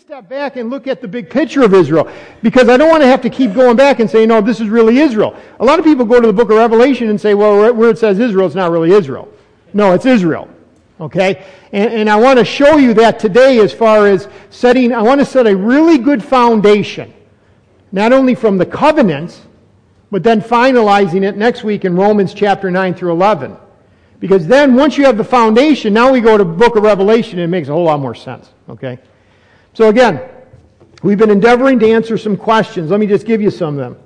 step back and look at the big picture of Israel because I don't want to have to keep going back and say, no, this is really Israel. A lot of people go to the book of Revelation and say, well, where it says Israel, it's not really Israel. No, it's Israel. Okay? And, and I want to show you that today as far as setting, I want to set a really good foundation, not only from the covenants, but then finalizing it next week in Romans chapter 9 through 11. Because then once you have the foundation, now we go to book of Revelation and it makes a whole lot more sense. Okay? So again, we've been endeavoring to answer some questions. Let me just give you some of them.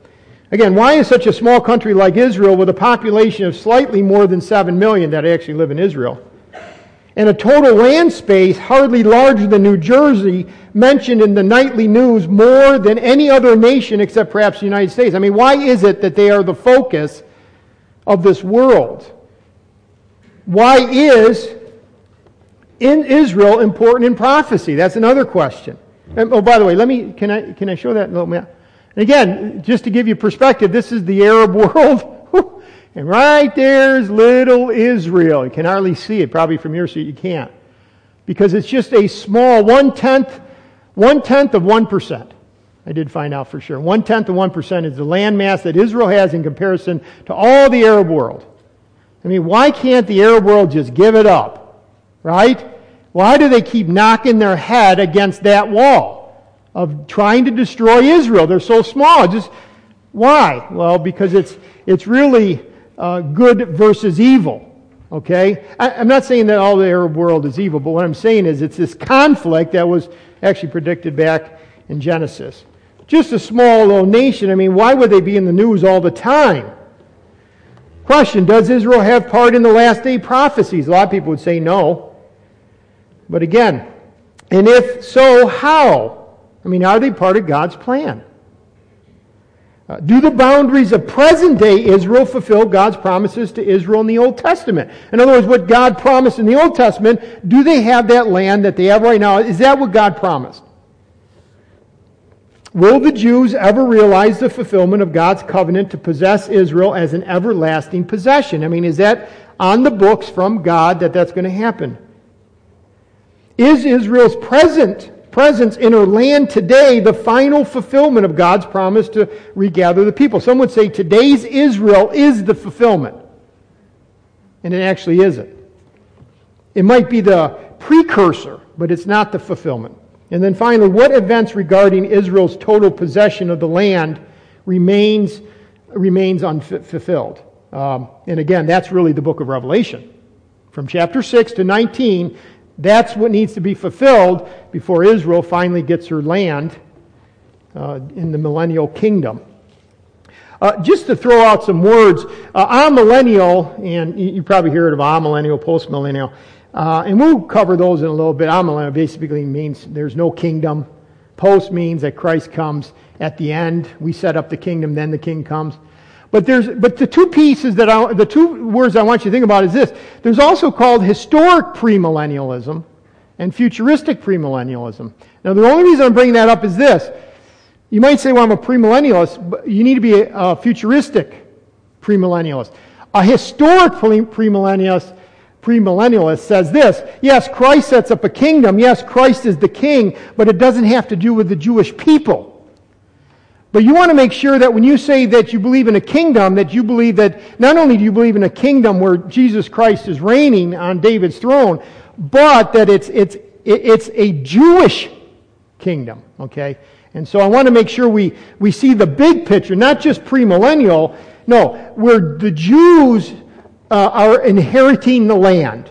Again, why is such a small country like Israel with a population of slightly more than 7 million that actually live in Israel and a total land space hardly larger than New Jersey mentioned in the nightly news more than any other nation except perhaps the United States? I mean, why is it that they are the focus of this world? Why is in Israel important in prophecy? That's another question. And, oh, by the way, let me, can I, can I show that little map? And again, just to give you perspective, this is the Arab world. and right there's little Israel. You can hardly see it, probably from your seat you can't. Because it's just a small one tenth, one tenth of one percent. I did find out for sure. One tenth of one percent is the land mass that Israel has in comparison to all the Arab world. I mean, why can't the Arab world just give it up? Right? Why do they keep knocking their head against that wall of trying to destroy Israel? They're so small. Just why? Well, because it's it's really uh, good versus evil. Okay, I, I'm not saying that all the Arab world is evil, but what I'm saying is it's this conflict that was actually predicted back in Genesis. Just a small little nation. I mean, why would they be in the news all the time? Question Does Israel have part in the last day prophecies? A lot of people would say no. But again, and if so, how? I mean, are they part of God's plan? Uh, do the boundaries of present day Israel fulfill God's promises to Israel in the Old Testament? In other words, what God promised in the Old Testament, do they have that land that they have right now? Is that what God promised? Will the Jews ever realize the fulfillment of God's covenant to possess Israel as an everlasting possession? I mean, is that on the books from God that that's going to happen? Is Israel's present presence in her land today the final fulfillment of God's promise to regather the people? Some would say today's Israel is the fulfillment. And it actually isn't. It might be the precursor, but it's not the fulfillment. And then finally, what events regarding Israel's total possession of the land remains, remains unfulfilled? Um, and again, that's really the book of Revelation. From chapter 6 to 19, that's what needs to be fulfilled before Israel finally gets her land uh, in the millennial kingdom. Uh, just to throw out some words, uh, amillennial, and you, probably heard of amillennial, postmillennial, uh, and we'll cover those in a little bit. Amillennial basically means there's no kingdom. Post means that Christ comes at the end. We set up the kingdom, then the king comes. But there's, but the two pieces that I, the two words I want you to think about is this. There's also called historic premillennialism and futuristic premillennialism. Now, the only reason I'm bringing that up is this. You might say, well, I'm a premillennialist, but you need to be a, a futuristic premillennialist. A historic premillennialist, premillennialist says this yes, Christ sets up a kingdom. Yes, Christ is the king, but it doesn't have to do with the Jewish people. But you want to make sure that when you say that you believe in a kingdom, that you believe that not only do you believe in a kingdom where Jesus Christ is reigning on David's throne, but that it's, it's, it's a Jewish kingdom, okay? And so I want to make sure we, we see the big picture, not just premillennial, no, where the Jews uh, are inheriting the land.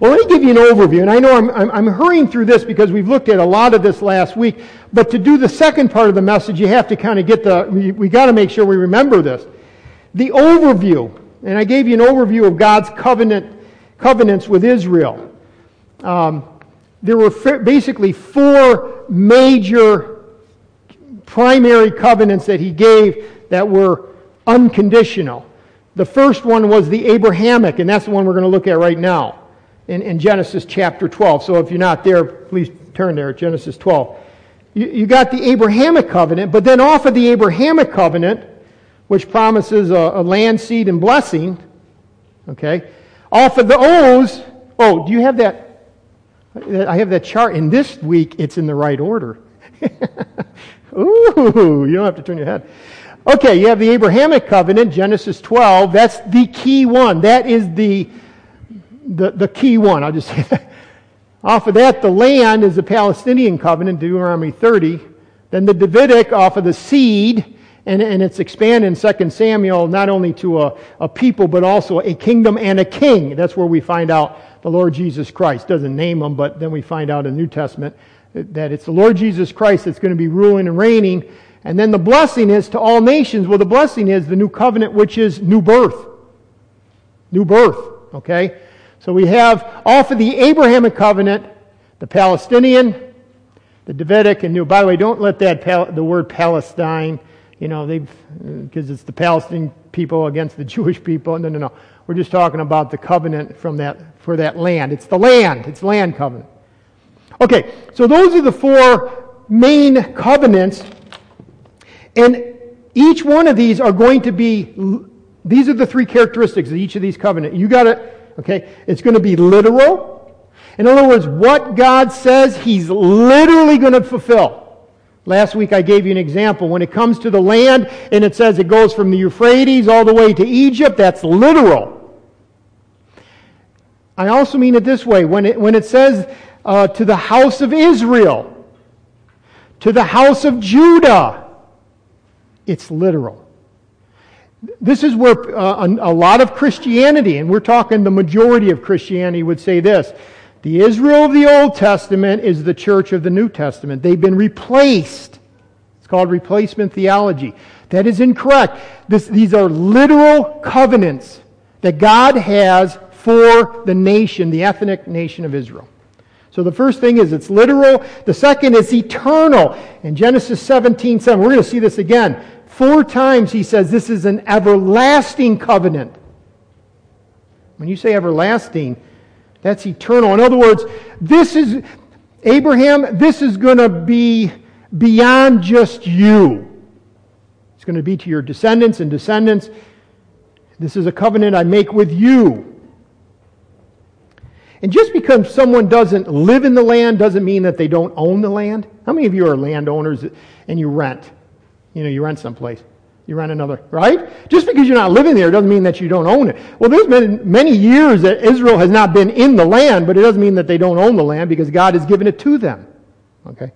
Well, let me give you an overview, and I know I'm, I'm, I'm, hurrying through this because we've looked at a lot of this last week, but to do the second part of the message, you have to kind of get the, we, we got to make sure we remember this. The overview, and I gave you an overview of God's covenant, covenants with Israel. Um, there were basically four major primary covenants that he gave that were unconditional. The first one was the Abrahamic, and that's the one we're going to look at right now in, in Genesis chapter 12. So if you're not there, please turn there, Genesis 12. You, you got the Abrahamic covenant, but then off of the Abrahamic covenant, which promises a, a land seed and blessing, okay, off of the O's, oh, do you have that? I have that chart, and this week it's in the right order. Ooh, you don't have to turn your head. Okay, you have the Abrahamic covenant, Genesis 12. That's the key one. That is the, the, the key one. I'll just say that. Off of that, the land is the Palestinian covenant, Deuteronomy 30. Then the Davidic off of the seed, and, and it's expanded in 2 Samuel not only to a, a people, but also a kingdom and a king. That's where we find out the Lord Jesus Christ. Doesn't name him, but then we find out in the New Testament that it's the Lord Jesus Christ that's going to be ruling and reigning. And then the blessing is to all nations. Well, the blessing is the new covenant, which is new birth. New birth, okay? So we have off of the Abrahamic covenant, the Palestinian, the Davidic, and new. By the way, don't let that the word Palestine, you know, they because it's the Palestinian people against the Jewish people. No, no, no. We're just talking about the covenant from that for that land. It's the land. It's land covenant. Okay, so those are the four main covenants, and each one of these are going to be. These are the three characteristics of each of these covenants. You got to Okay? It's going to be literal. In other words, what God says, He's literally going to fulfill. Last week I gave you an example. When it comes to the land and it says it goes from the Euphrates all the way to Egypt, that's literal. I also mean it this way. When it, when it says uh, to the house of Israel, to the house of Judah, it's literal. This is where uh, a, lot of Christianity, and we're talking the majority of Christianity, would say this. The Israel of the Old Testament is the church of the New Testament. They've been replaced. It's called replacement theology. That is incorrect. This, these are literal covenants that God has for the nation, the ethnic nation of Israel. So the first thing is it's literal. The second is eternal. In Genesis 17, 7, we're going to see this again. Four times he says this is an everlasting covenant. When you say everlasting, that's eternal. In other words, this is, Abraham, this is going to be beyond just you. It's going to be to your descendants and descendants. This is a covenant I make with you. And just because someone doesn't live in the land doesn't mean that they don't own the land. How many of you are landowners and you rent? You know, you rent someplace. You rent another, right? Just because you're not living there doesn't mean that you don't own it. Well, there's been many years that Israel has not been in the land, but it doesn't mean that they don't own the land because God has given it to them. Okay?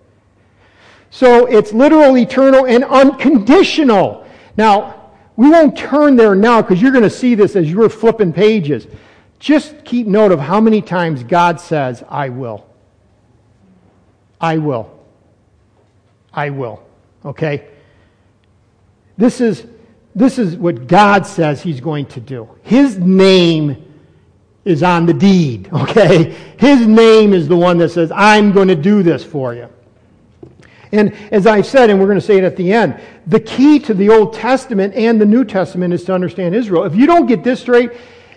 So it's literal, eternal, and unconditional. Now, we won't turn there now because you're going to see this as you're flipping pages. Just keep note of how many times God says, I will. I will. I will. Okay? This is, this is what God says He's going to do. His name is on the deed, okay? His name is the one that says, I'm going to do this for you. And as I said, and we're going to say it at the end, the key to the Old Testament and the New Testament is to understand Israel. If you don't get this straight,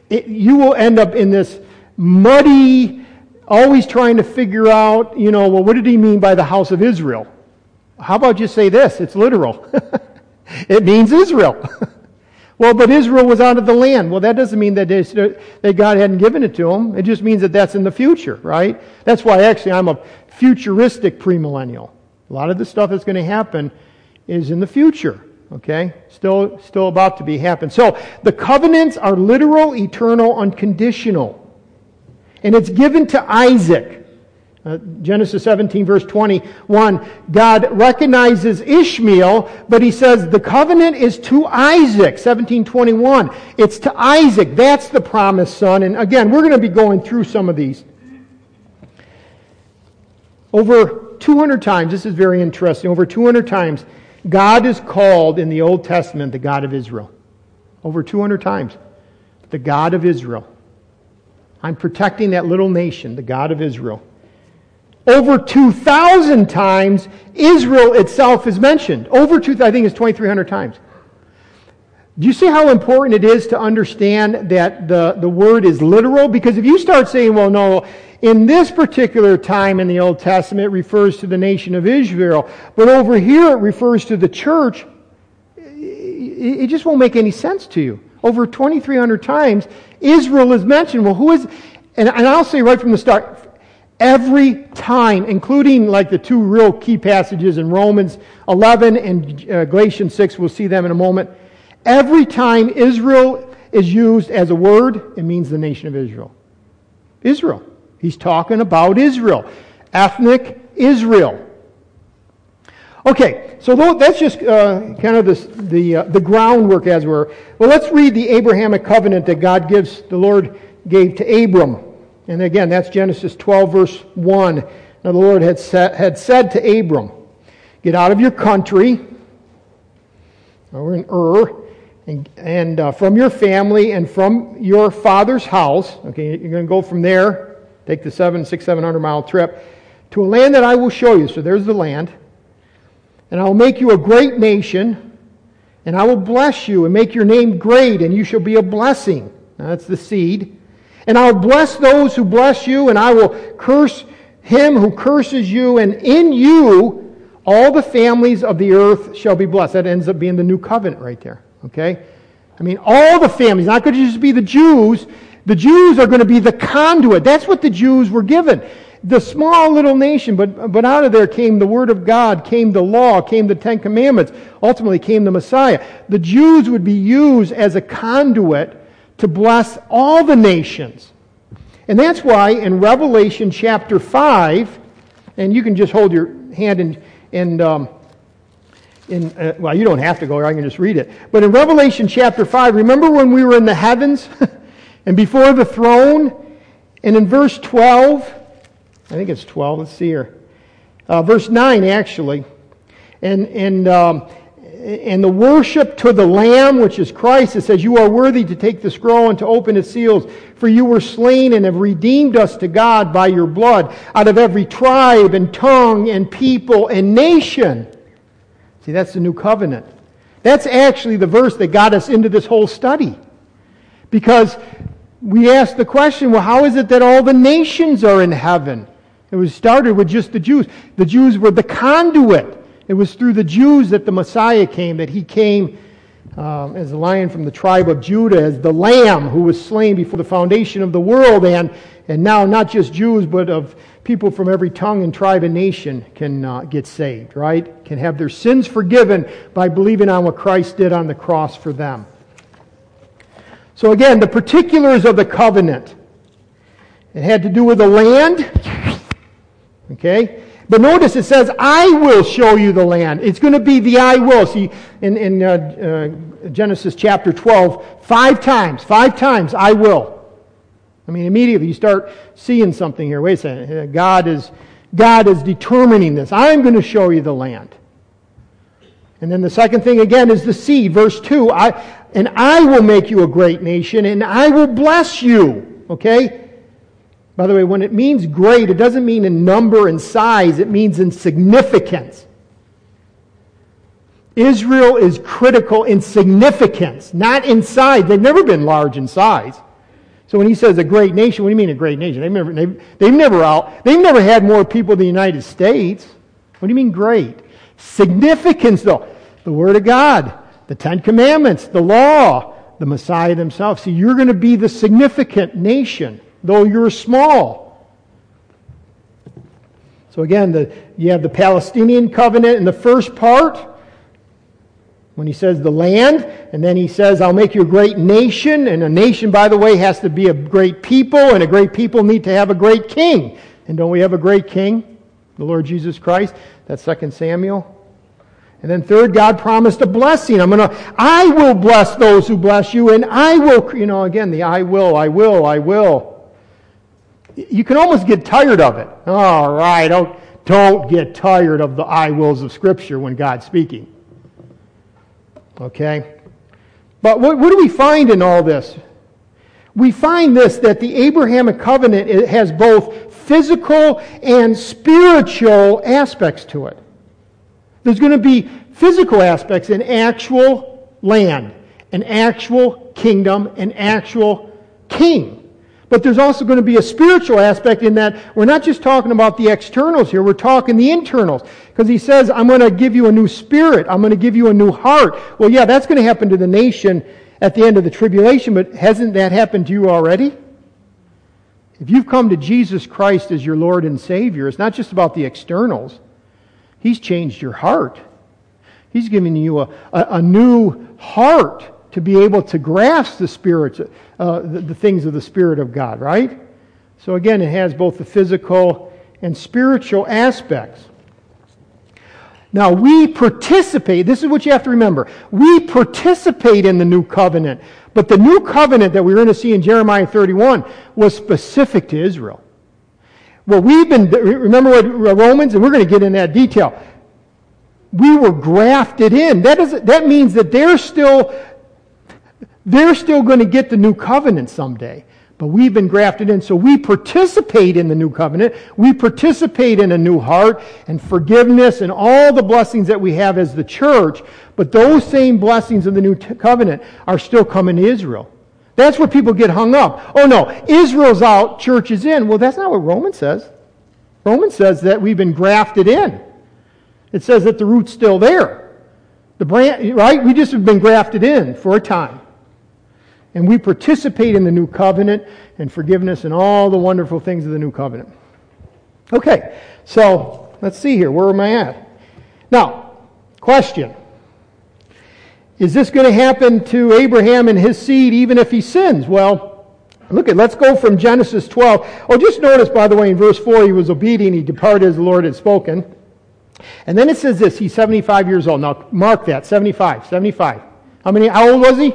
it, you will end up in this muddy, always trying to figure out, you know, well, what did he mean by the house of Israel? How about just say this? It's literal. It means Israel. well, but Israel was out of the land. Well, that doesn't mean that, that God hadn't given it to them. It just means that that's in the future, right? That's why actually I'm a futuristic premillennial. A lot of the stuff that's going to happen is in the future. Okay? Still, still about to be happen. So the covenants are literal, eternal, unconditional. And it's given to Isaac. Uh, Genesis 17, verse 21, God recognizes Ishmael, but he says the covenant is to Isaac. 1721, it's to Isaac. That's the promised son. And again, we're going to be going through some of these. Over 200 times, this is very interesting, over 200 times, God is called in the Old Testament the God of Israel. Over 200 times. The God of Israel. I'm protecting that little nation, the God of Israel. Over 2,000 times, Israel itself is mentioned. Over 2,000, I think it's 2,300 times. Do you see how important it is to understand that the, the word is literal? Because if you start saying, well, no, in this particular time in the Old Testament, it refers to the nation of Israel, but over here it refers to the church, it just won't make any sense to you. Over 2,300 times, Israel is mentioned. Well, who is, and, and I'll say right from the start, Every time, including like the two real key passages in Romans 11 and uh, Galatians 6, we'll see them in a moment. Every time Israel is used as a word, it means the nation of Israel. Israel. He's talking about Israel. Ethnic Israel. Okay, so that's just uh, kind of this, the, uh, the groundwork, as it were. Well, let's read the Abrahamic covenant that God gives, the Lord gave to Abram. And again, that's Genesis 12, verse 1. Now, the Lord had, set, had said to Abram, Get out of your country. We're in Ur. And, and uh, from your family and from your father's house. Okay, you're going to go from there, take the seven, six, seven hundred mile trip to a land that I will show you. So there's the land. And I will make you a great nation, and I will bless you and make your name great, and you shall be a blessing. Now, that's the seed. And I'll bless those who bless you, and I will curse him who curses you, and in you all the families of the earth shall be blessed. That ends up being the new covenant right there. Okay? I mean, all the families, not going to just be the Jews. The Jews are going to be the conduit. That's what the Jews were given. The small little nation, but, but out of there came the Word of God, came the law, came the Ten Commandments, ultimately came the Messiah. The Jews would be used as a conduit to bless all the nations. And that's why in Revelation chapter 5, and you can just hold your hand and, and um, in, uh, well, you don't have to go, I can just read it. But in Revelation chapter 5, remember when we were in the heavens and before the throne? And in verse 12, I think it's 12, let's see here. Uh, verse 9, actually. And, and um, and the worship to the Lamb, which is Christ, it says, You are worthy to take the scroll and to open its seals, for you were slain and have redeemed us to God by your blood out of every tribe and tongue and people and nation. See, that's the new covenant. That's actually the verse that got us into this whole study. Because we asked the question well, how is it that all the nations are in heaven? It was started with just the Jews. The Jews were the conduit. It was through the Jews that the Messiah came, that he came um, as a lion from the tribe of Judah, as the lamb who was slain before the foundation of the world. And, and now, not just Jews, but of people from every tongue and tribe and nation can uh, get saved, right? Can have their sins forgiven by believing on what Christ did on the cross for them. So, again, the particulars of the covenant. It had to do with the land. Okay? But notice it says, I will show you the land. It's going to be the I will. See, in, in uh, uh, Genesis chapter 12, five times, five times, I will. I mean, immediately you start seeing something here. Wait a second. Uh, God is, God is determining this. I'm going to show you the land. And then the second thing again is the seed. Verse 2 I, And I will make you a great nation, and I will bless you. Okay? By the way, when it means great, it doesn't mean in number and size, it means in significance. Israel is critical in significance, not in size. They've never been large in size. So when he says a great nation, what do you mean a great nation? They've never, they've, they've never out, they've never had more people than the United States. What do you mean great? Significance, though. The Word of God, the Ten Commandments, the law, the Messiah themselves. See, you're going to be the significant nation though you're small. So again, the, you have the Palestinian covenant in the first part, when he says the land, and then he says, I'll make you a great nation. And a nation, by the way, has to be a great people, and a great people need to have a great king. And don't we have a great king? The Lord Jesus Christ. That's 2 Samuel. And then third, God promised a blessing. I'm to, I will bless those who bless you, and I will, you know, again, the I will, I will, I will you can almost get tired of it. All right, don't, don't get tired of the I wills of Scripture when God's speaking. Okay? But what, what do we find in all this? We find this that the Abrahamic covenant has both physical and spiritual aspects to it. There's going to be physical aspects, an actual land, an actual kingdom, an actual king. But there's also going to be a spiritual aspect in that we're not just talking about the externals here, we're talking the internals. Because he says, I'm going to give you a new spirit, I'm going to give you a new heart. Well, yeah, that's going to happen to the nation at the end of the tribulation, but hasn't that happened to you already? If you've come to Jesus Christ as your Lord and Savior, it's not just about the externals. He's changed your heart. He's given you a, a, a new heart to be able to grasp the Spirit, uh, the, the things of the Spirit of God, right? So again, it has both the physical and spiritual aspects. Now, we participate, this is what you have to remember. We participate in the new covenant, but the new covenant that we're going to see in Jeremiah 31 was specific to Israel. Well, we've been, remember what Romans, and we're going to get in that detail. We were grafted in. That, is, that means that they're still, they're still going to get the new covenant someday. But we've been grafted in, so we participate in the new covenant. We participate in a new heart and forgiveness and all the blessings that we have as the church. But those same blessings of the new covenant are still coming to Israel. That's where people get hung up. Oh no, Israel's out, church is in. Well, that's not what Romans says. Romans says that we've been grafted in. It says that the root's still there. The branch, right? We just have been grafted in for a time. And we participate in the new covenant and forgiveness and all the wonderful things of the new covenant. Okay, so let's see here. Where am I at? Now, question. Is this going to happen to Abraham and his seed even if he sins? Well, look at, let's go from Genesis 12. Oh, just notice, by the way, in verse 4, he was obedient. He departed as the Lord had spoken. And then it says this, he's 75 years old. Now, mark that, 75, 75. How many, how old was he?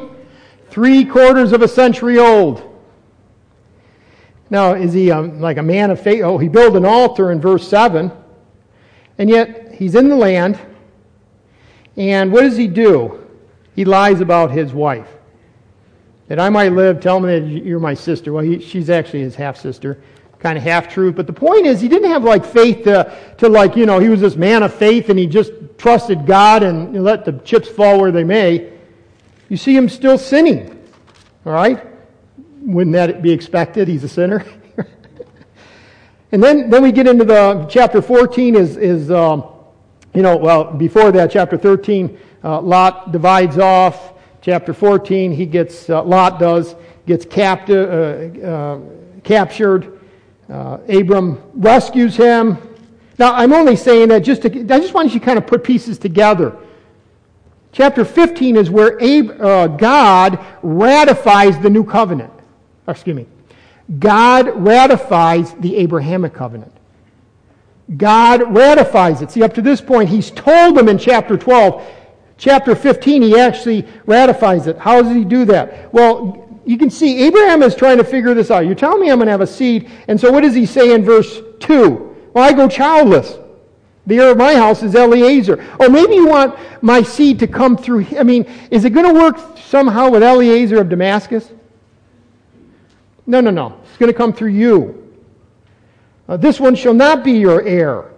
Three quarters of a century old. Now, is he um, like a man of faith? Oh, he built an altar in verse 7, and yet he's in the land, and what does he do? He lies about his wife. That I might live, tell me that you're my sister. Well, he, she's actually his half sister. Kind of half truth. But the point is, he didn't have like faith to, to like, you know, he was this man of faith and he just trusted God and let the chips fall where they may you see him still sinning. All right? Wouldn't that be expected? He's a sinner. and then, then we get into the chapter 14 is, is um, you know, well, before that, chapter 13, uh, Lot divides off. Chapter 14, he gets, uh, Lot does, gets captive, uh, uh captured. Uh, Abram rescues him. Now, I'm only saying that just to, I just want you to kind of put pieces together. Chapter 15 is where Ab- uh, God ratifies the new covenant. Or, excuse me. God ratifies the Abrahamic covenant. God ratifies it. See, up to this point, he's told them in chapter 12. Chapter 15, he actually ratifies it. How does he do that? Well, you can see Abraham is trying to figure this out. You're telling me I'm going to have a seed. And so what does he say in verse 2? Well, I go childless. The heir of my house is Eliezer. Or maybe you want my seed to come through. I mean, is it going to work somehow with Eliezer of Damascus? No, no, no. It's going to come through you. Uh, this one shall not be your heir,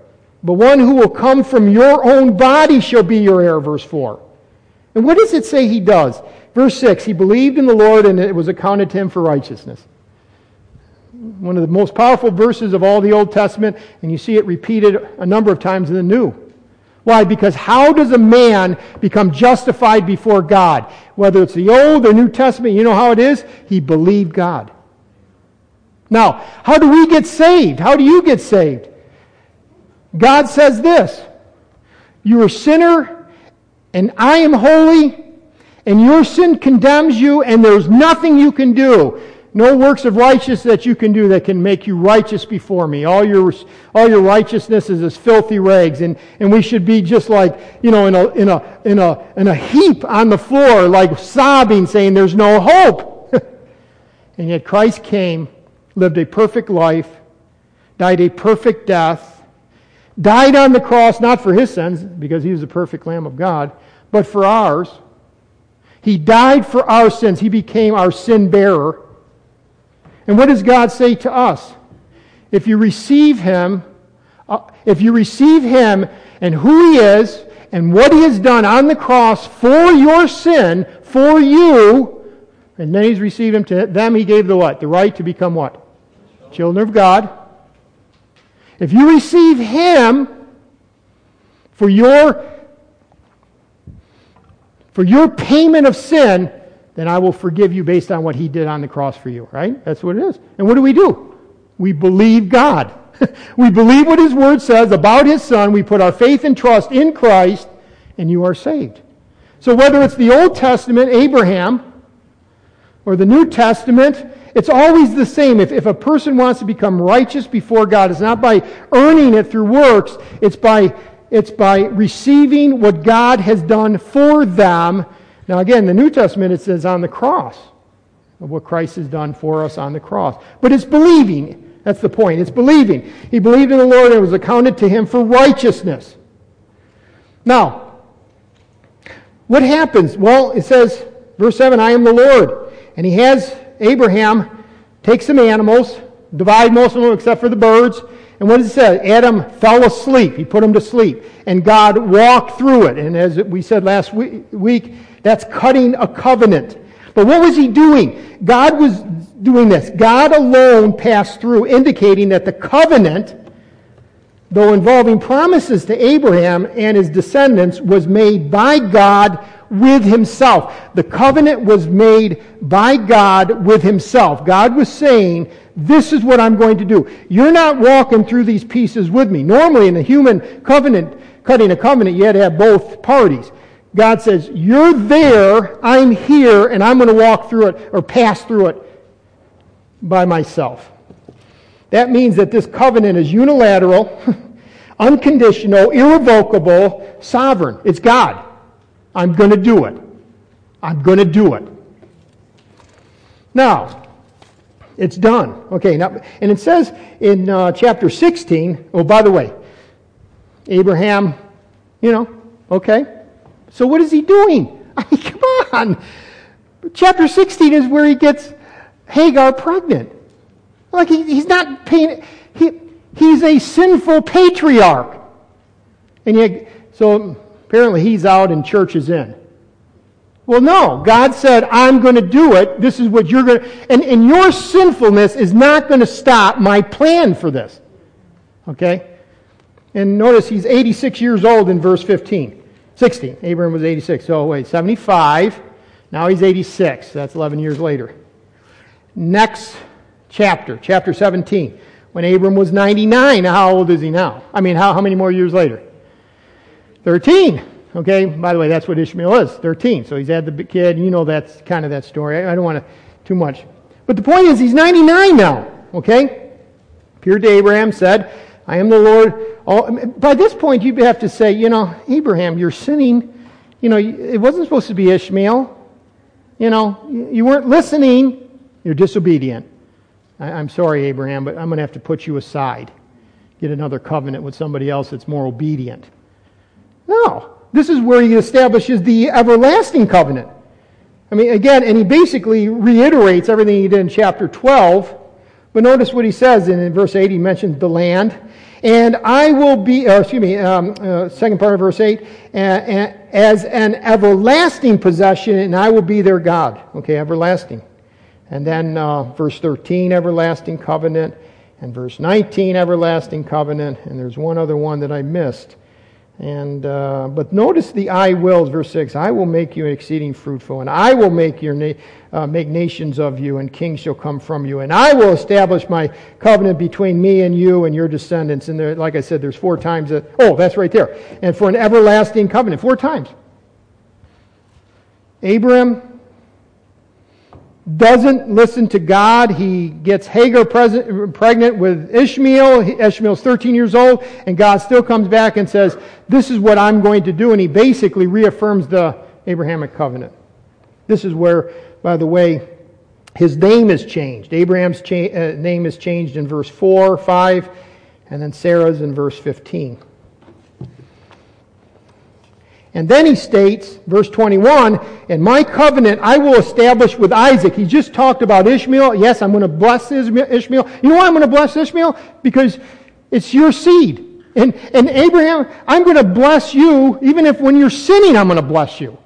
but one who will come from your own body shall be your heir, verse 4. And what does it say he does? Verse 6 He believed in the Lord, and it was accounted to him for righteousness one of the most powerful verses of all the Old Testament, and you see it repeated a number of times in the New. Why? Because how does a man become justified before God? Whether it's the Old or New Testament, you know how it is? He believed God. Now, how do we get saved? How do you get saved? God says this You are a sinner, and I am holy, and your sin condemns you, and there's nothing you can do no works of righteousness that you can do that can make you righteous before me. All your, all your righteousness is as filthy rags. And, and we should be just like, you know, in a, in, a, in, a, in a heap on the floor, like sobbing, saying there's no hope. and yet Christ came, lived a perfect life, died a perfect death, died on the cross, not for his sins, because he was the perfect Lamb of God, but for ours. He died for our sins. He became our sin bearer. And what does God say to us? If you receive Him, uh, if you receive Him and who He is and what He has done on the cross for your sin, for you, and then He's received Him to them, He gave the what? The right to become what? Children of God. If you receive Him for your for your payment of sin, then I will forgive you based on what he did on the cross for you, right? That's what it is. And what do we do? We believe God. we believe what His Word says about His Son. We put our faith and trust in Christ, and you are saved. So whether it's the Old Testament, Abraham, or the New Testament, it's always the same. If, if a person wants to become righteous before God, it's not by earning it through works, it's by, it's by receiving what God has done for them. Now, again, the New Testament, it says on the cross, of what Christ has done for us on the cross. But it's believing. That's the point. It's believing. He believed in the Lord and it was accounted to him for righteousness. Now, what happens? Well, it says, verse 7, I am the Lord. And he has Abraham take some animals, divide most of them except for the birds. And what does it say? Adam fell asleep. He put him to sleep. And God walked through it. And as we said last week, that's cutting a covenant. But what was he doing? God was doing this. God alone passed through, indicating that the covenant, though involving promises to Abraham and his descendants, was made by God with himself. The covenant was made by God with himself. God was saying, This is what I'm going to do. You're not walking through these pieces with me. Normally, in a human covenant, cutting a covenant, you had to have both parties. God says, You're there, I'm here, and I'm going to walk through it or pass through it by myself. That means that this covenant is unilateral, unconditional, irrevocable, sovereign. It's God. I'm going to do it. I'm going to do it. Now, it's done. Okay, now, and it says in uh, chapter 16, oh, by the way, Abraham, you know, okay. So what is he doing? I mean, come on. Chapter 16 is where he gets Hagar pregnant. Like, he, he's not paying, he, he's a sinful patriarch. And yet, so Apparently, he's out and church is in. Well, no. God said, I'm going to do it. This is what you're going to. And, and your sinfulness is not going to stop my plan for this. Okay? And notice he's 86 years old in verse 15. 16. Abraham was 86. So, wait, 75. Now he's 86. That's 11 years later. Next chapter, chapter 17. When Abram was 99, how old is he now? I mean, how, how many more years later? 13. Okay, by the way, that's what Ishmael is 13. So he's had the kid. You know that's kind of that story. I don't want to too much. But the point is, he's 99 now. Okay? Appeared to Abraham, said, I am the Lord. By this point, you have to say, you know, Abraham, you're sinning. You know, it wasn't supposed to be Ishmael. You know, you weren't listening. You're disobedient. I, I'm sorry, Abraham, but I'm going to have to put you aside. Get another covenant with somebody else that's more obedient. No. This is where he establishes the everlasting covenant. I mean, again, and he basically reiterates everything he did in chapter 12. But notice what he says in, verse 8. He mentions the land. And I will be, uh, excuse me, um, uh, second part of verse 8, uh, as an everlasting possession, and I will be their God. Okay, everlasting. And then uh, verse 13, everlasting covenant. And verse 19, everlasting covenant. And there's one other one that I missed. And uh, but notice the I wills, verse six. I will make you exceeding fruitful, and I will make your na- uh, make nations of you, and kings shall come from you, and I will establish my covenant between me and you and your descendants. And there, like I said, there's four times that. Oh, that's right there. And for an everlasting covenant, four times. Abram doesn't listen to God. He gets Hagar pregnant with Ishmael. Ishmael's 13 years old, and God still comes back and says, This is what I'm going to do. And he basically reaffirms the Abrahamic covenant. This is where, by the way, his name is changed. Abraham's cha- uh, name is changed in verse 4, 5, and then Sarah's in verse 15. And then he states, verse 21, and my covenant I will establish with Isaac. He just talked about Ishmael. Yes, I'm going to bless Ishmael. You know why I'm going to bless Ishmael? Because it's your seed. And, and Abraham, I'm going to bless you, even if when you're sinning, I'm going to bless you.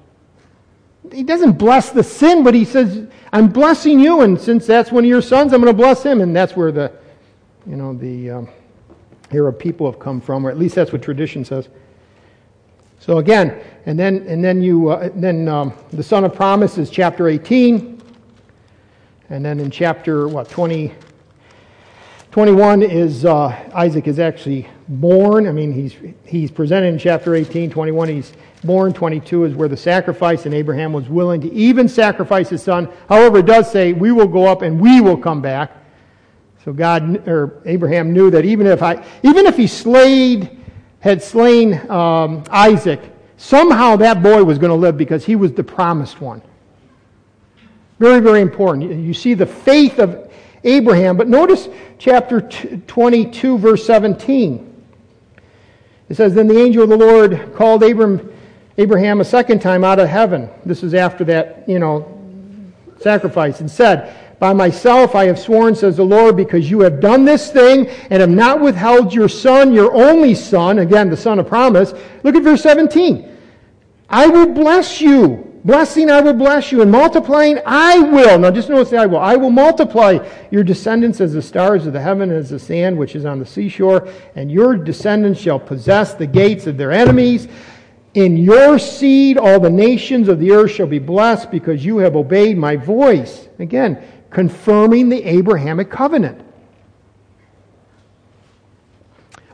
He doesn't bless the sin, but he says, I'm blessing you, and since that's one of your sons, I'm going to bless him. And that's where the, you know, the um, Arab people have come from, or at least that's what tradition says. So again, and then and then you uh, then um, the Son of Promise is chapter 18, and then in chapter what 20, 21 is uh, Isaac is actually born. I mean, he's, he's presented in chapter 18. 21, he's born. 22 is where the sacrifice, and Abraham was willing to even sacrifice his son. However, it does say, We will go up and we will come back. So God or Abraham knew that even if I, even if he slayed, had slain um, Isaac, somehow that boy was going to live because he was the promised one. Very, very important. You see the faith of Abraham, but notice chapter 22, verse 17. It says, Then the angel of the Lord called Abram, Abraham a second time out of heaven. This is after that, you know, sacrifice, and said, by myself I have sworn, says the Lord, because you have done this thing and have not withheld your son, your only son, again, the son of promise. Look at verse 17. I will bless you. Blessing, I will bless you. And multiplying, I will. Now just notice the I will. I will multiply your descendants as the stars of the heaven, as the sand which is on the seashore. And your descendants shall possess the gates of their enemies. In your seed, all the nations of the earth shall be blessed because you have obeyed my voice. Again, confirming the Abrahamic covenant.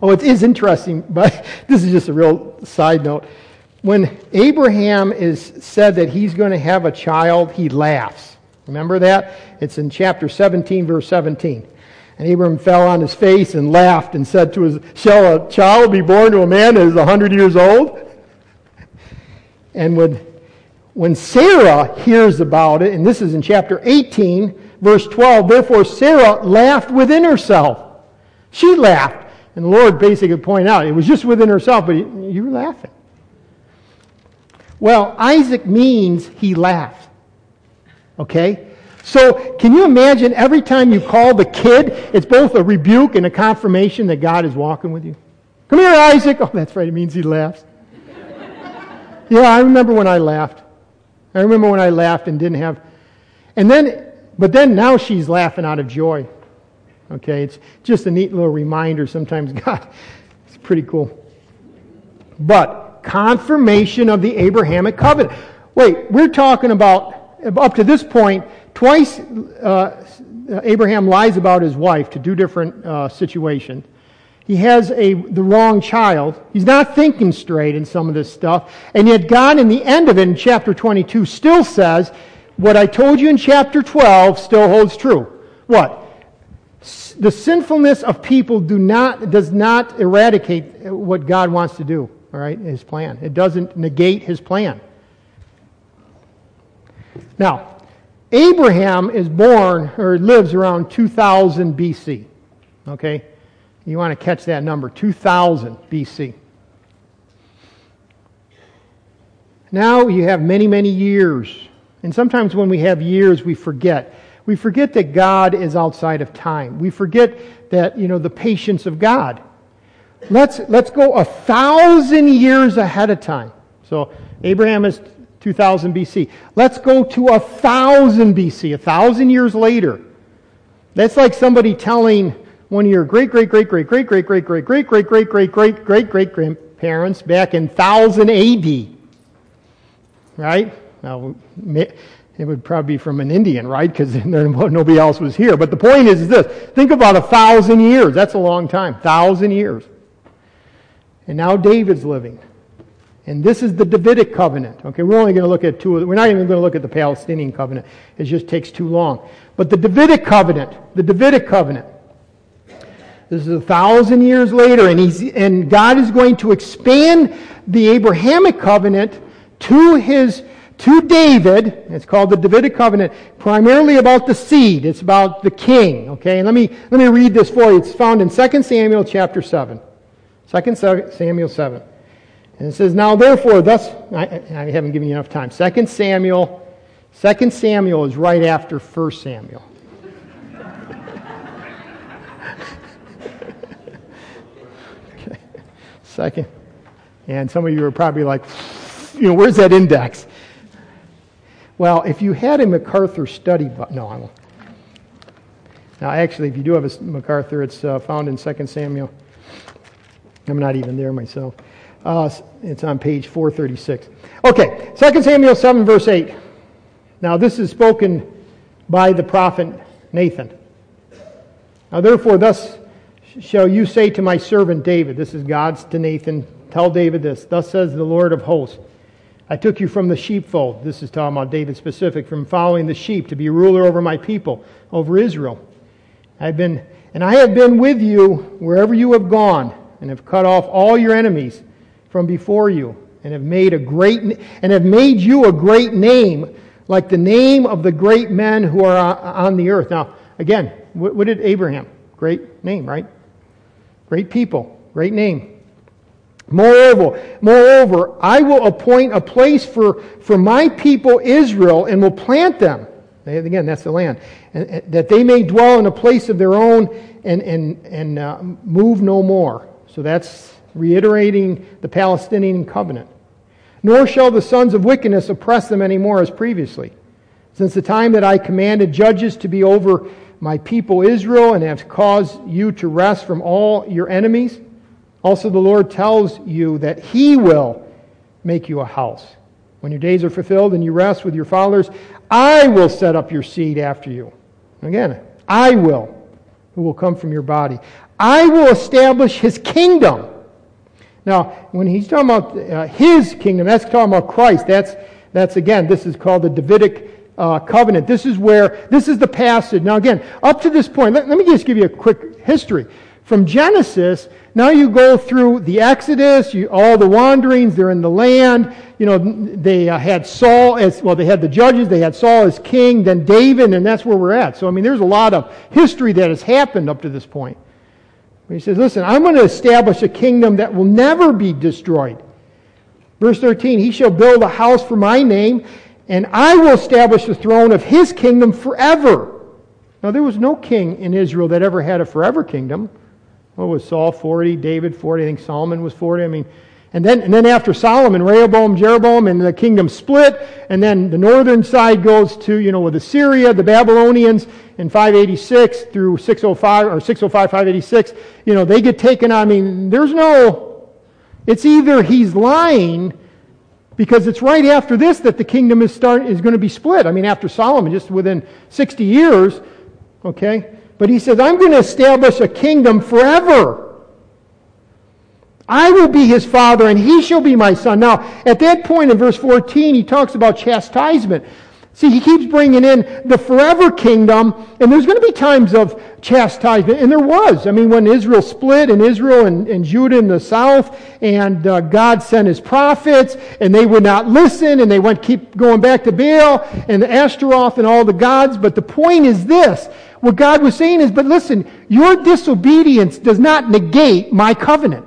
Oh, it is interesting, but this is just a real side note. When Abraham is said that he's going to have a child, he laughs. Remember that? It's in chapter 17, verse 17. And Abraham fell on his face and laughed and said to his, Shall a child be born to a man that is 100 years old? And when, when Sarah hears about it, and this is in chapter 18, verse 12, therefore Sarah laughed within herself. She laughed. And the Lord basically pointed out, it was just within herself, but you were laughing. Well, Isaac means he laughed. Okay? So, can you imagine every time you call the kid, it's both a rebuke and a confirmation that God is walking with you? Come here, Isaac. Oh, that's right. It means he laughs. yeah, I remember when I laughed. I remember when I laughed and didn't have. And then but then now she's laughing out of joy. Okay, it's just a neat little reminder. Sometimes God, it's pretty cool. But confirmation of the Abrahamic covenant. Wait, we're talking about, up to this point, twice uh, Abraham lies about his wife to two different uh, situations. He has a, the wrong child. He's not thinking straight in some of this stuff. And yet, God, in the end of it, in chapter 22, still says, what I told you in chapter 12 still holds true. What? The sinfulness of people do not, does not eradicate uh, what God wants to do, all right, his plan. It doesn't negate his plan. Now, Abraham is born or lives around 2000 BC. Okay? You want to catch that number 2000 BC. Now you have many, many years and sometimes when we have years, we forget. We forget that God is outside of time. We forget that, you know, the patience of God. Let's, let's go a thousand years ahead of time. So Abraham is 2000 BC. Let's go to a thousand BC, a thousand years later. That's like somebody telling one of your great, great, great, great, great, great, great, great, great, great, great, great, great, great, great grandparents back in 1000 AD. Right? Now, it would probably be from an Indian, right? Because nobody else was here. But the point is, is this. Think about a thousand years. That's a long time. Thousand years. And now David's living. And this is the Davidic covenant. Okay, we're only going to look at two. Of, We're not even going to look at the Palestinian covenant. It just takes too long. But the Davidic covenant, the Davidic covenant. This is a thousand years later, and he's and God is going to expand the Abrahamic covenant to his to David. It's called the Davidic covenant, primarily about the seed. It's about the king. Okay, and let me let me read this for you. It's found in 2 Samuel chapter 7. 2 Samuel 7. And it says, Now therefore, thus I, I haven't given you enough time. 2 Samuel, 2 Samuel is right after 1 Samuel. okay. Second. And some of you are probably like, you know, where's that index? Well, if you had a MacArthur study, no, I won't. Now, actually, if you do have a MacArthur, it's uh, found in 2 Samuel. I'm not even there myself. Uh, it's on page 436. Okay, 2 Samuel 7, verse 8. Now, this is spoken by the prophet Nathan. Now, therefore, thus shall you say to my servant David, this is God's to Nathan, tell David this, thus says the Lord of hosts. I took you from the sheepfold. This is talking about David specific, from following the sheep to be ruler over my people, over Israel. I've been, and I have been with you wherever you have gone, and have cut off all your enemies from before you, and have made a great, and have made you a great name, like the name of the great men who are on the earth. Now, again, what did Abraham? Great name, right? Great people, great name. Moreover, moreover, I will appoint a place for, for my people Israel and will plant them. Again, that's the land. And, that they may dwell in a place of their own and, and, and uh, move no more. So that's reiterating the Palestinian covenant. Nor shall the sons of wickedness oppress them any more as previously. Since the time that I commanded judges to be over my people Israel and have caused you to rest from all your enemies, also, the Lord tells you that He will make you a house. When your days are fulfilled and you rest with your fathers, I will set up your seed after you. Again, I will, who will come from your body. I will establish His kingdom. Now, when he's talking about uh, His kingdom, that's talking about Christ. That's, that's again, this is called the Davidic uh, covenant. This is where, this is the passage. Now, again, up to this point, let, let me just give you a quick history. From Genesis, now you go through the Exodus, you, all the wanderings, they're in the land. You know, they uh, had Saul as, well, they had the judges, they had Saul as king, then David, and that's where we're at. So, I mean, there's a lot of history that has happened up to this point. He says, listen, I'm going to establish a kingdom that will never be destroyed. Verse 13, he shall build a house for my name, and I will establish the throne of his kingdom forever. Now, there was no king in Israel that ever had a forever kingdom. What was Saul 40, David 40, I think Solomon was 40. I mean, and then, and then after Solomon, Rehoboam, Jeroboam, and the kingdom split, and then the northern side goes to, you know, with Assyria, the Babylonians in 586 through 605, or 605, 586, you know, they get taken on. I mean, there's no, it's either he's lying, because it's right after this that the kingdom is, start, is going to be split. I mean, after Solomon, just within 60 years, okay? But he says, I'm going to establish a kingdom forever. I will be his father, and he shall be my son. Now, at that point in verse 14, he talks about chastisement. See, he keeps bringing in the forever kingdom, and there's going to be times of chastisement, and there was. I mean, when Israel split, and Israel and, and Judah in the south, and uh, God sent his prophets, and they would not listen, and they went keep going back to Baal and the Ashtaroth and all the gods. But the point is this what God was saying is, but listen, your disobedience does not negate my covenant.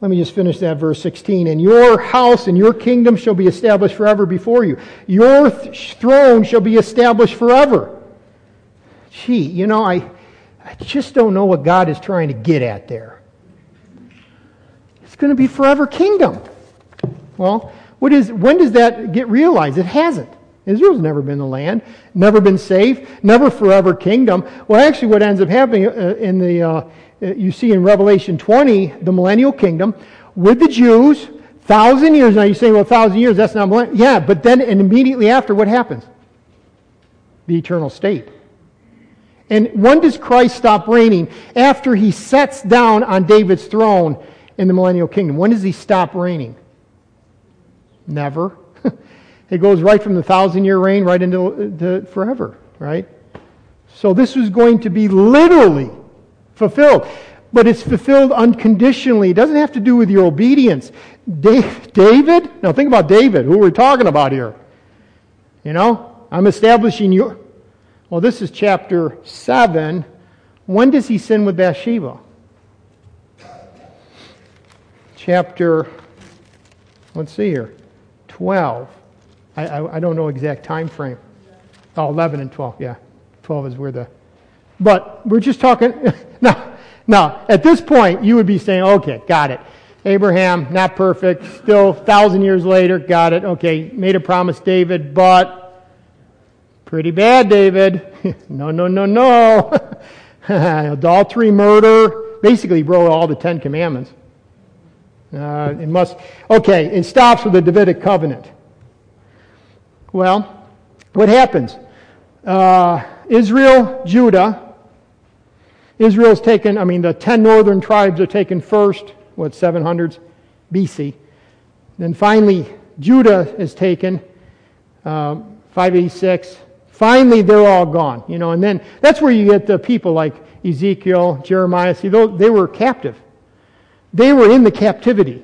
Let me just finish that verse 16. And your house and your kingdom shall be established forever before you. Your th- throne shall be established forever. Gee, you know, I, I just don't know what God is trying to get at there. It's going to be forever kingdom. Well, what is, when does that get realized? It hasn't. Israel's never been the land, never been safe, never forever kingdom. Well, actually, what ends up happening uh, in the, uh, uh, you see in Revelation 20, the millennial kingdom, with the Jews, thousand years. Now you say, well, thousand years, that's not millennial. Yeah, but then and immediately after, what happens? The eternal state. And when does Christ stop reigning? After he sets down on David's throne in the millennial kingdom. When does he stop reigning? Never. it goes right from the thousand year reign right into forever, right? So this was going to be literally fulfilled. But it's fulfilled unconditionally. It doesn't have to do with your obedience. David, now think about David, who we're talking about here. You know, I'm establishing you. Well, this is chapter 7. When does he sin with Bathsheba? Chapter, let's see here. 12. I, I, I, don't know exact time frame. Oh, 11 and 12, yeah. 12 is where the. But we're just talking. now, now, at this point, you would be saying, okay, got it. Abraham, not perfect, still thousand years later, got it. Okay, made a promise, David, but pretty bad, David. no, no, no, no. Adultery, murder, basically broke all the Ten Commandments. Uh, it must, okay, it stops with the Davidic covenant. Well, what happens? uh, Israel, Judah. Israel's taken, I mean, the 10 northern tribes are taken first, what, 700s BC. Then finally, Judah is taken, uh, 586. Finally, they're all gone, you know, and then that's where you get the people like Ezekiel, Jeremiah. See, they were captive. They were in the captivity.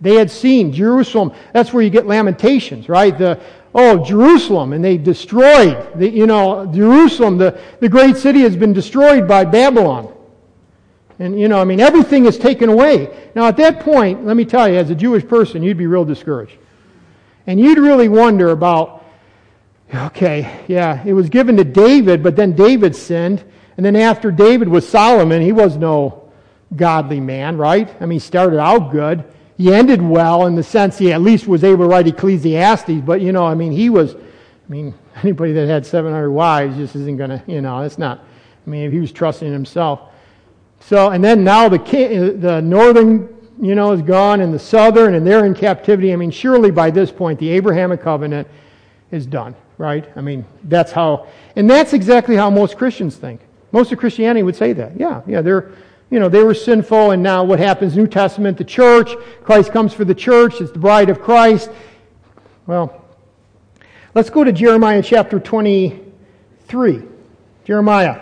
They had seen Jerusalem. That's where you get Lamentations, right? The, oh, Jerusalem, and they destroyed, the, you know, Jerusalem, the, the great city has been destroyed by Babylon. And, you know, I mean, everything is taken away. Now, at that point, let me tell you, as a Jewish person, you'd be real discouraged. And you'd really wonder about, okay, yeah, it was given to David, but then David sinned. And then after David was Solomon, he was no godly man, right? I mean, he started out good. He ended well in the sense he at least was able to write Ecclesiastes, but, you know, I mean, he was, I mean, anybody that had 700 wives just isn't going to, you know, that's not, I mean, he was trusting himself. So, and then now the, king, the northern, you know, is gone and the southern, and they're in captivity. I mean, surely by this point, the Abrahamic covenant is done, right? I mean, that's how, and that's exactly how most Christians think. Most of Christianity would say that. Yeah, yeah, they're, you know, they were sinful, and now what happens? New Testament, the church. Christ comes for the church. It's the bride of Christ. Well, let's go to Jeremiah chapter 23. Jeremiah.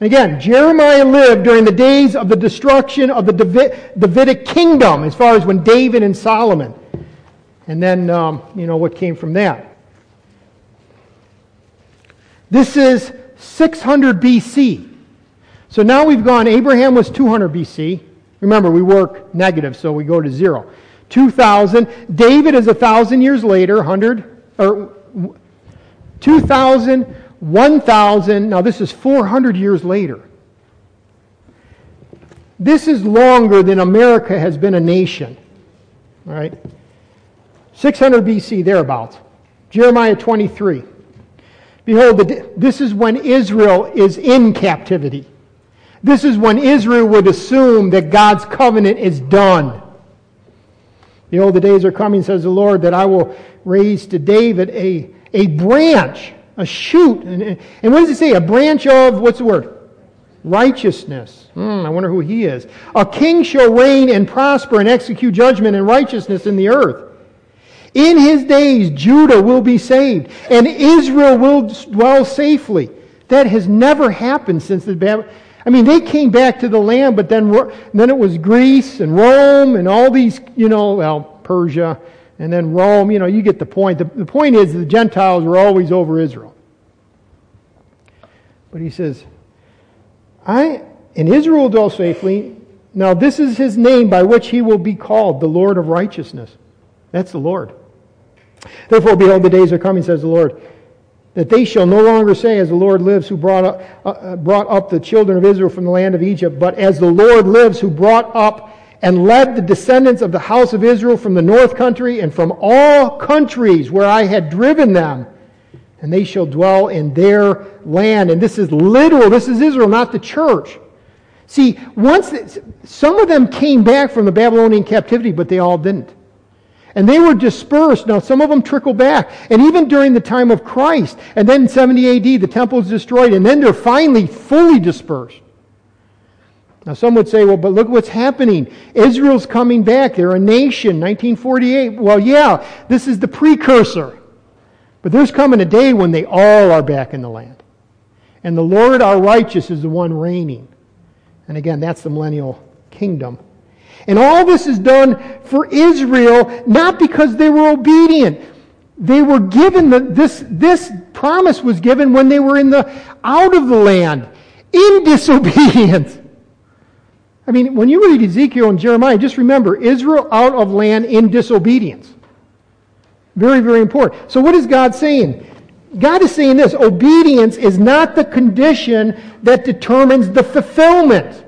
And again, Jeremiah lived during the days of the destruction of the Davidic kingdom, as far as when David and Solomon. And then, um, you know, what came from that. This is 600 BC. So now we've gone, Abraham was 200 BC. Remember, we work negative, so we go to zero. 2,000. David is 1,000 years later, 100, or 2,000, 1,000. Now this is 400 years later. This is longer than America has been a nation. All right? 600 BC, thereabouts. Jeremiah 23. Behold, this is when Israel is in captivity. This is when Israel would assume that God's covenant is done. Behold, the days are coming, says the Lord, that I will raise to David a, a branch, a shoot. And, and what does it say? A branch of, what's the word? Righteousness. Hmm, I wonder who he is. A king shall reign and prosper and execute judgment and righteousness in the earth. In his days, Judah will be saved, and Israel will dwell safely. That has never happened since the I mean, they came back to the land, but then, then it was Greece and Rome and all these, you know, well, Persia and then Rome. You know, you get the point. The, the point is the Gentiles were always over Israel. But he says, I, and Israel dwell safely. Now, this is his name by which he will be called, the Lord of righteousness. That's the Lord. Therefore, behold, the days are coming, says the Lord that they shall no longer say, As the Lord lives, who brought up, uh, uh, brought up the children of Israel from the land of Egypt, but as the Lord lives, who brought up and led the descendants of the house of Israel from the north country and from all countries where I had driven them, and they shall dwell in their land. And this is literal. This is Israel, not the church. See, once some of them came back from the Babylonian captivity, but they all didn't. And they were dispersed. Now, some of them trickle back. And even during the time of Christ, and then 70 AD, the temple is destroyed, and then they're finally fully dispersed. Now, some would say, well, but look what's happening. Israel's coming back. They're a nation, 1948. Well, yeah, this is the precursor. But there's coming a day when they all are back in the land. And the Lord our righteous is the one reigning. And again, that's the millennial kingdom. And all this is done for Israel, not because they were obedient. They were given the, this, this promise was given when they were in the, out of the land, in disobedience. I mean, when you read Ezekiel and Jeremiah, just remember Israel out of land in disobedience. Very, very important. So, what is God saying? God is saying this obedience is not the condition that determines the fulfillment.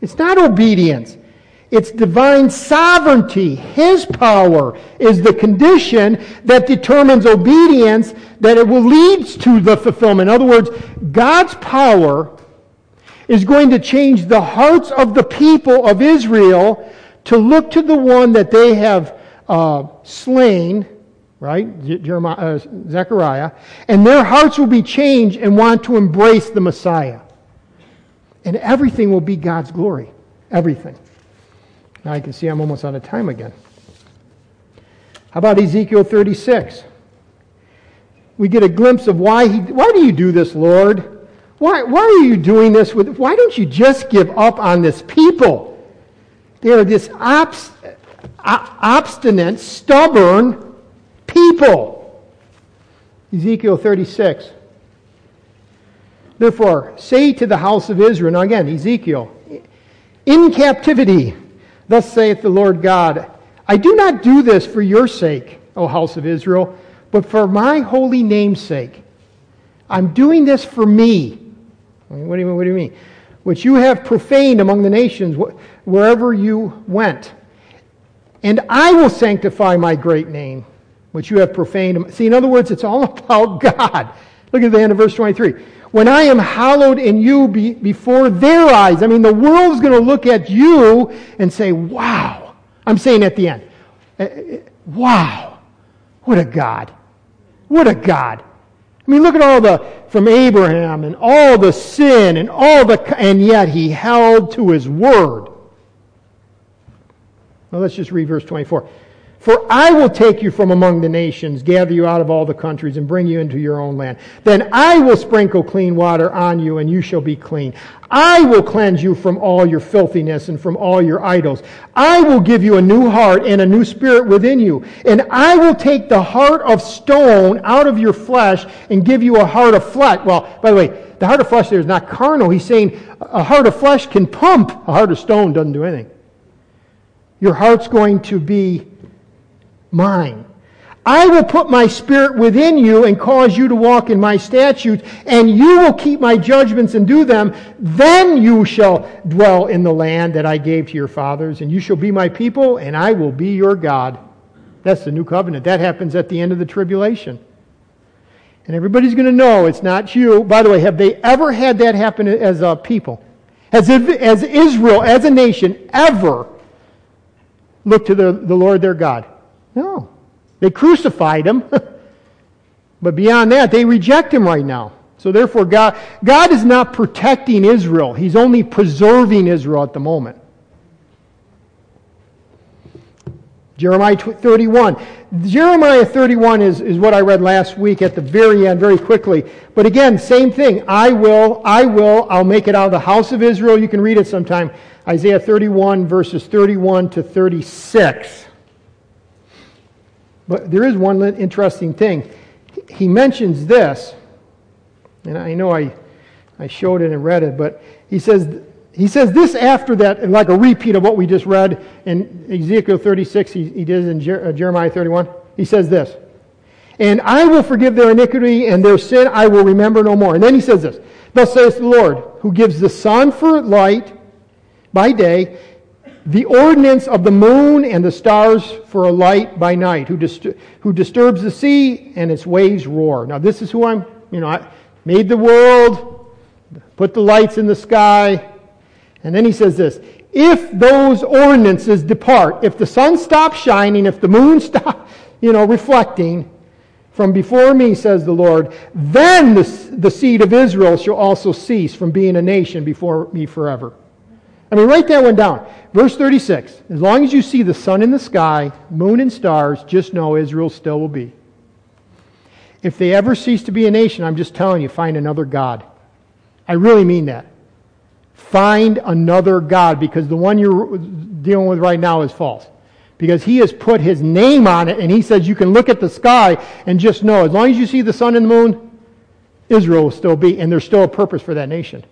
It's not obedience. It's divine sovereignty. His power is the condition that determines obedience that it will lead to the fulfillment. In other words, God's power is going to change the hearts of the people of Israel to look to the one that they have uh, slain, right? Jeremiah, uh, Zechariah. And their hearts will be changed and want to embrace the Messiah. And everything will be God's glory. Everything. Now I can see I'm almost out of time again. How about Ezekiel 36? We get a glimpse of why he, why do you do this, Lord? Why, why are you doing this with, why don't you just give up on this people? They are this obst, obstinate, stubborn people. Ezekiel 36. Therefore, say to the house of Israel, now again, Ezekiel, in captivity, thus saith the Lord God, I do not do this for your sake, O house of Israel, but for my holy name's sake. I'm doing this for me. What do you, mean what do you mean? Which you have profaned among the nations wherever you went. And I will sanctify my great name, which you have profaned. See, in other words, it's all about God. Look at the end of verse 23 when I am hallowed in you be, before their eyes. I mean, the world's going to look at you and say, wow. I'm saying at the end, uh, uh, wow. What a God. What a God. I mean, look at all the, from Abraham and all the sin and all the, and yet he held to his word. Well, let's just read verse 24. For I will take you from among the nations, gather you out of all the countries, and bring you into your own land. Then I will sprinkle clean water on you, and you shall be clean. I will cleanse you from all your filthiness and from all your idols. I will give you a new heart and a new spirit within you. And I will take the heart of stone out of your flesh and give you a heart of flesh. Well, by the way, the heart of flesh there is not carnal. He's saying a heart of flesh can pump. A heart of stone doesn't do anything. Your heart's going to be mine. I will put my spirit within you and cause you to walk in my statutes, and you will keep my judgments and do them. Then you shall dwell in the land that I gave to your fathers, and you shall be my people, and I will be your God. That's the new covenant. That happens at the end of the tribulation. And everybody's going to know it's not you. By the way, have they ever had that happen as a people? Has, as Israel, as a nation, ever looked to the, the Lord their God? No. They crucified him. but beyond that, they reject him right now. So therefore, God, God is not protecting Israel. He's only preserving Israel at the moment. Jeremiah 31. Jeremiah 31 is, is what I read last week at the very end, very quickly. But again, same thing. I will, I will, I'll make it out of the house of Israel. You can read it sometime. Isaiah 31, verses 31 to 36. But there is one interesting thing. He mentions this, and I know I, I showed it and read it, but he says, he says this after that, like a repeat of what we just read in Ezekiel 36, he, he did in Jer- uh, Jeremiah 31. He says this, and I will forgive their iniquity and their sin I will remember no more. And then he says this, Thus says the Lord, who gives the sun for light by day the ordinance of the moon and the stars for a light by night, who, who disturbs the sea and its waves roar. Now, this is who I'm, you know, I made the world, put the lights in the sky. And then he says this if those ordinances depart, if the sun stops shining, if the moon stops, you know, reflecting from before me, says the Lord, then the, the seed of Israel shall also cease from being a nation before me forever. I mean, write that one down. Verse 36. As long as you see the sun in the sky, moon and stars, just know Israel still will be. If they ever cease to be a nation, I'm just telling you, find another God. I really mean that. Find another God because the one you're dealing with right now is false. Because he has put his name on it and he says you can look at the sky and just know as long as you see the sun and the moon, Israel will still be, and there's still a purpose for that nation.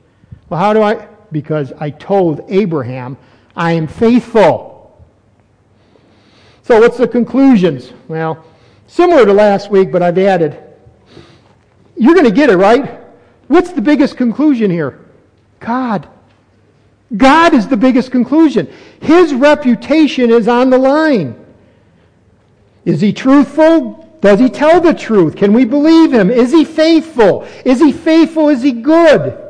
Well, how do I? Because I told Abraham, I am faithful. So, what's the conclusions? Well, similar to last week, but I've added. You're going to get it, right? What's the biggest conclusion here? God. God is the biggest conclusion. His reputation is on the line. Is he truthful? Does he tell the truth? Can we believe him? Is he faithful? Is he faithful? Is he good?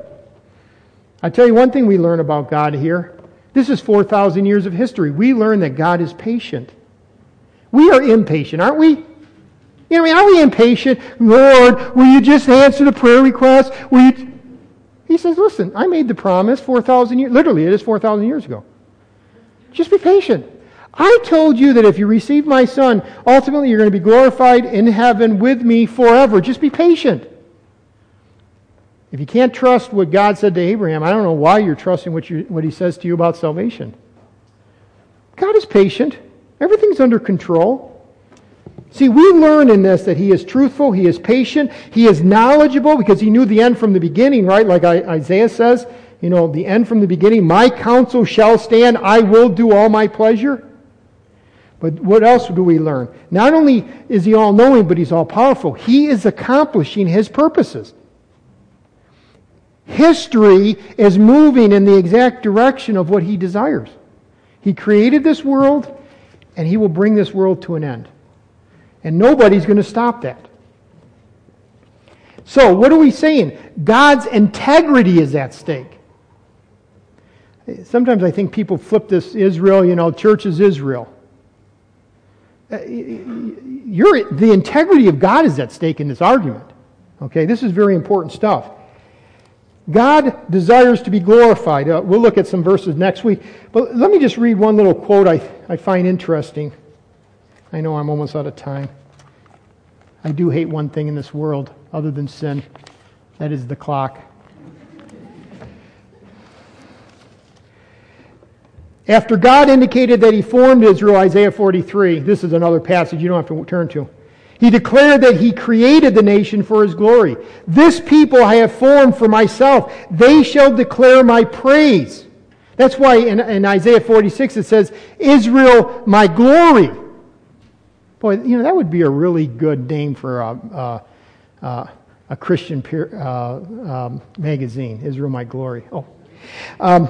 I tell you one thing we learn about God here. This is 4,000 years of history. We learn that God is patient. We are impatient, aren't we? You know, are we impatient? Lord, will you just answer the prayer request? Will you? He says, listen, I made the promise 4,000 years, literally, it is 4,000 years ago. Just be patient. I told you that if you receive my son, ultimately you're going to be glorified in heaven with me forever. Just be patient. If you can't trust what God said to Abraham, I don't know why you're trusting what, you, what he says to you about salvation. God is patient. Everything's under control. See, we learn in this that he is truthful, he is patient, he is knowledgeable because he knew the end from the beginning, right? Like Isaiah says, you know, the end from the beginning. My counsel shall stand, I will do all my pleasure. But what else do we learn? Not only is he all knowing, but he's all powerful. He is accomplishing his purposes. History is moving in the exact direction of what he desires. He created this world, and he will bring this world to an end. And nobody's going to stop that. So, what are we saying? God's integrity is at stake. Sometimes I think people flip this Israel, you know, church is Israel. Uh, the integrity of God is at stake in this argument. Okay, this is very important stuff. God desires to be glorified. Uh, we'll look at some verses next week. But let me just read one little quote I, I find interesting. I know I'm almost out of time. I do hate one thing in this world other than sin that is the clock. After God indicated that he formed Israel, Isaiah 43, this is another passage you don't have to turn to. He declared that he created the nation for his glory. This people I have formed for myself. They shall declare my praise. That's why in, in Isaiah 46 it says, Israel, my glory. Boy, you know, that would be a really good name for a, a, a, Christian peer, uh, um, magazine, Israel My Glory. Oh. Um,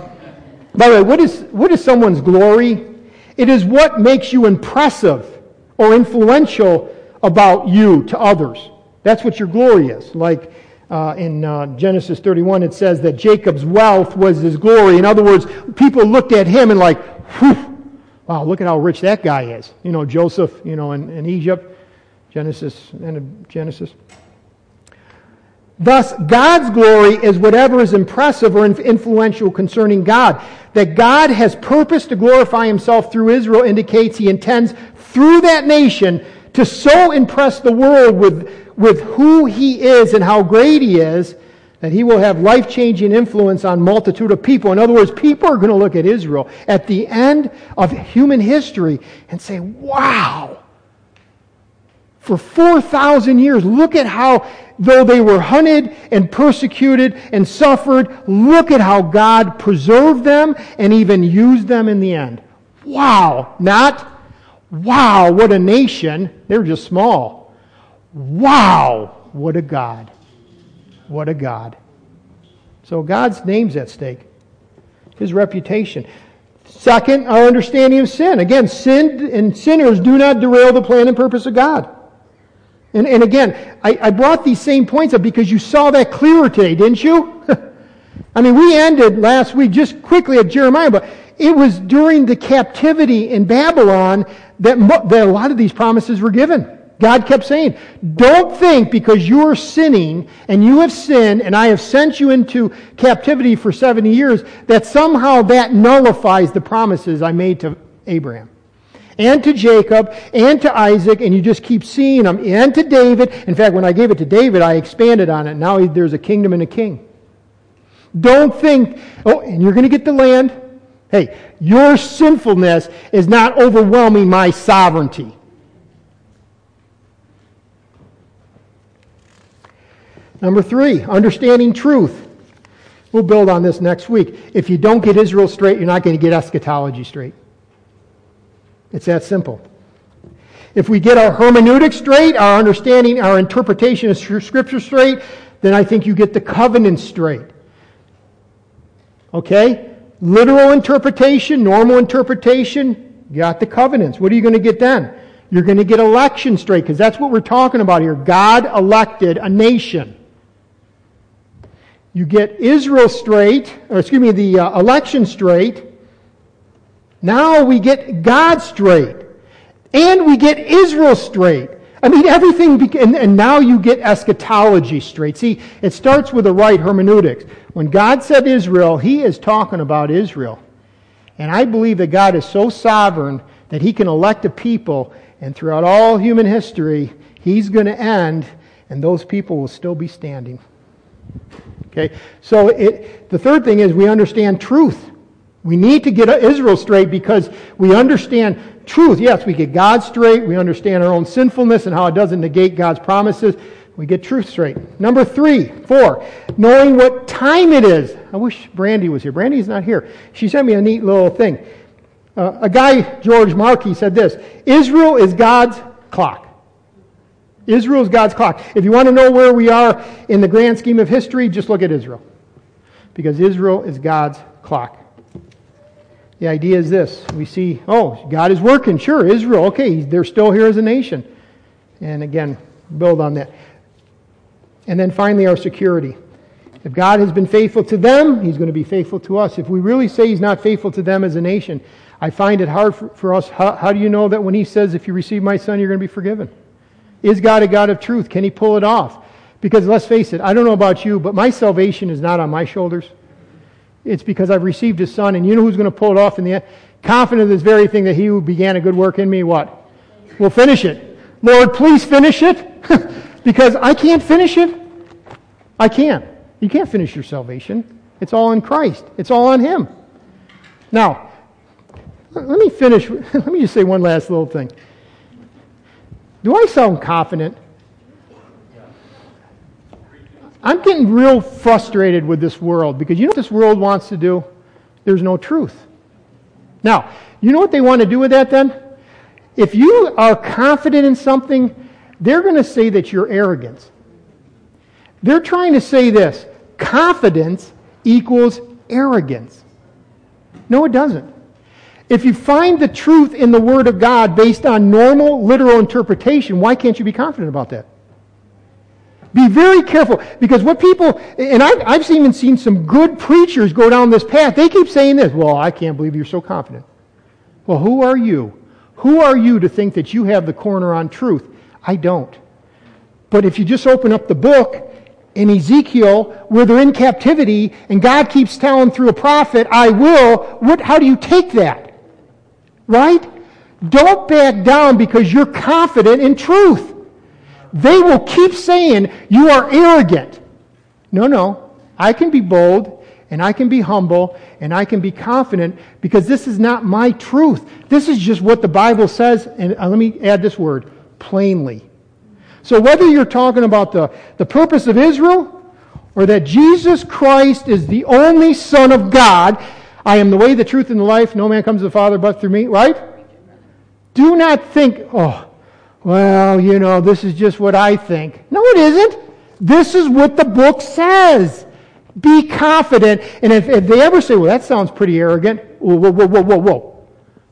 by the way, what is, what is someone's glory? It is what makes you impressive or influential about you to others. That's what your glory is. Like uh, in uh, Genesis 31, it says that Jacob's wealth was his glory. In other words, people looked at him and like, wow, look at how rich that guy is. You know, Joseph, you know, in, in Egypt, Genesis, end of Genesis. Thus, God's glory is whatever is impressive or influential concerning God. That God has purposed to glorify himself through Israel indicates he intends through that nation to so impress the world with, with who he is and how great he is that he will have life changing influence on multitude of people. In other words, people are going to look at Israel at the end of human history and say, wow, for 4,000 years, look at how, though they were hunted and persecuted and suffered, look at how God preserved them and even used them in the end. Wow. Not, wow, what a nation. They were just small. Wow, what a God. What a God. So God's name's at stake, his reputation. Second, our understanding of sin. Again, sin and sinners do not derail the plan and purpose of God. And, and again, I, I brought these same points up because you saw that clearer today, didn't you? I mean, we ended last week just quickly at Jeremiah, but it was during the captivity in Babylon that, that a lot of these promises were given. God kept saying, Don't think because you are sinning and you have sinned and I have sent you into captivity for 70 years that somehow that nullifies the promises I made to Abraham and to Jacob and to Isaac, and you just keep seeing them, and to David. In fact, when I gave it to David, I expanded on it. Now there's a kingdom and a king. Don't think, oh, and you're going to get the land. Hey, your sinfulness is not overwhelming my sovereignty. Number three, understanding truth. We'll build on this next week. If you don't get Israel straight, you're not going to get eschatology straight. It's that simple. If we get our hermeneutic straight, our understanding, our interpretation of Scripture straight, then I think you get the covenant straight. Okay? Literal interpretation, normal interpretation, got the covenants. What are you going to get then? You're going to get election straight, because that's what we're talking about here. God elected a nation. You get Israel straight, or excuse me, the uh, election straight. Now we get God straight. And we get Israel straight. I mean, everything, be- and, and now you get eschatology straight. See, it starts with the right hermeneutics. When God said Israel, He is talking about Israel. And I believe that God is so sovereign that He can elect a people, and throughout all human history, He's going to end, and those people will still be standing. Okay? So it, the third thing is we understand truth. We need to get Israel straight because we understand truth. Yes, we get God straight. We understand our own sinfulness and how it doesn't negate God's promises. We get truth straight. Number three, four, knowing what time it is. I wish Brandy was here. Brandy's not here. She sent me a neat little thing. Uh, a guy, George Markey, said this Israel is God's clock. Israel is God's clock. If you want to know where we are in the grand scheme of history, just look at Israel. Because Israel is God's clock. The idea is this we see, oh, God is working. Sure, Israel, okay, they're still here as a nation. And again, build on that. And then finally, our security. If God has been faithful to them, He's going to be faithful to us. If we really say He's not faithful to them as a nation, I find it hard for, for us. How, how do you know that when He says, if you receive my Son, you're going to be forgiven? Is God a God of truth? Can He pull it off? Because let's face it, I don't know about you, but my salvation is not on my shoulders. It's because I've received His Son, and you know who's going to pull it off in the end? Confident of this very thing that He who began a good work in me, what? Will finish it. Lord, please finish it, because I can't finish it. I can't. You can't finish your salvation. It's all in Christ. It's all on Him. Now, let me finish. Let me just say one last little thing. Do I sound confident? I'm getting real frustrated with this world because you know what this world wants to do? There's no truth. Now, you know what they want to do with that then? If you are confident in something, they're going to say that you're arrogant. They're trying to say this confidence equals arrogance. No, it doesn't. If you find the truth in the Word of God based on normal, literal interpretation, why can't you be confident about that? Be very careful because what people, and I've, I've even seen some good preachers go down this path, they keep saying this, well, I can't believe you're so confident. Well, who are you? Who are you to think that you have the corner on truth? I don't. But if you just open up the book in Ezekiel where they're in captivity and God keeps telling through a prophet, I will, what, how do you take that? Right? Don't back down because you're confident in truth. They will keep saying you are arrogant. No, no. I can be bold and I can be humble and I can be confident because this is not my truth. This is just what the Bible says. And uh, let me add this word plainly. So whether you're talking about the, the purpose of Israel or that Jesus Christ is the only Son of God, I am the way, the truth, and the life. No man comes to the Father but through me, right? Do not think, oh, well, you know, this is just what I think. No, it isn't. This is what the book says. Be confident. And if, if they ever say, well, that sounds pretty arrogant, whoa, whoa, whoa, whoa, whoa, whoa.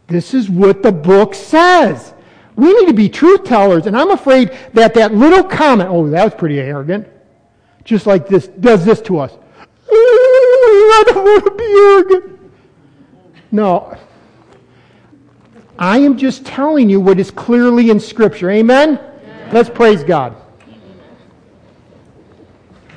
This is what the book says. We need to be truth tellers. And I'm afraid that that little comment, oh, that was pretty arrogant, just like this, does this to us. I don't want to be arrogant. No, I am just telling you what is clearly in Scripture. Amen? Amen. Let's praise God.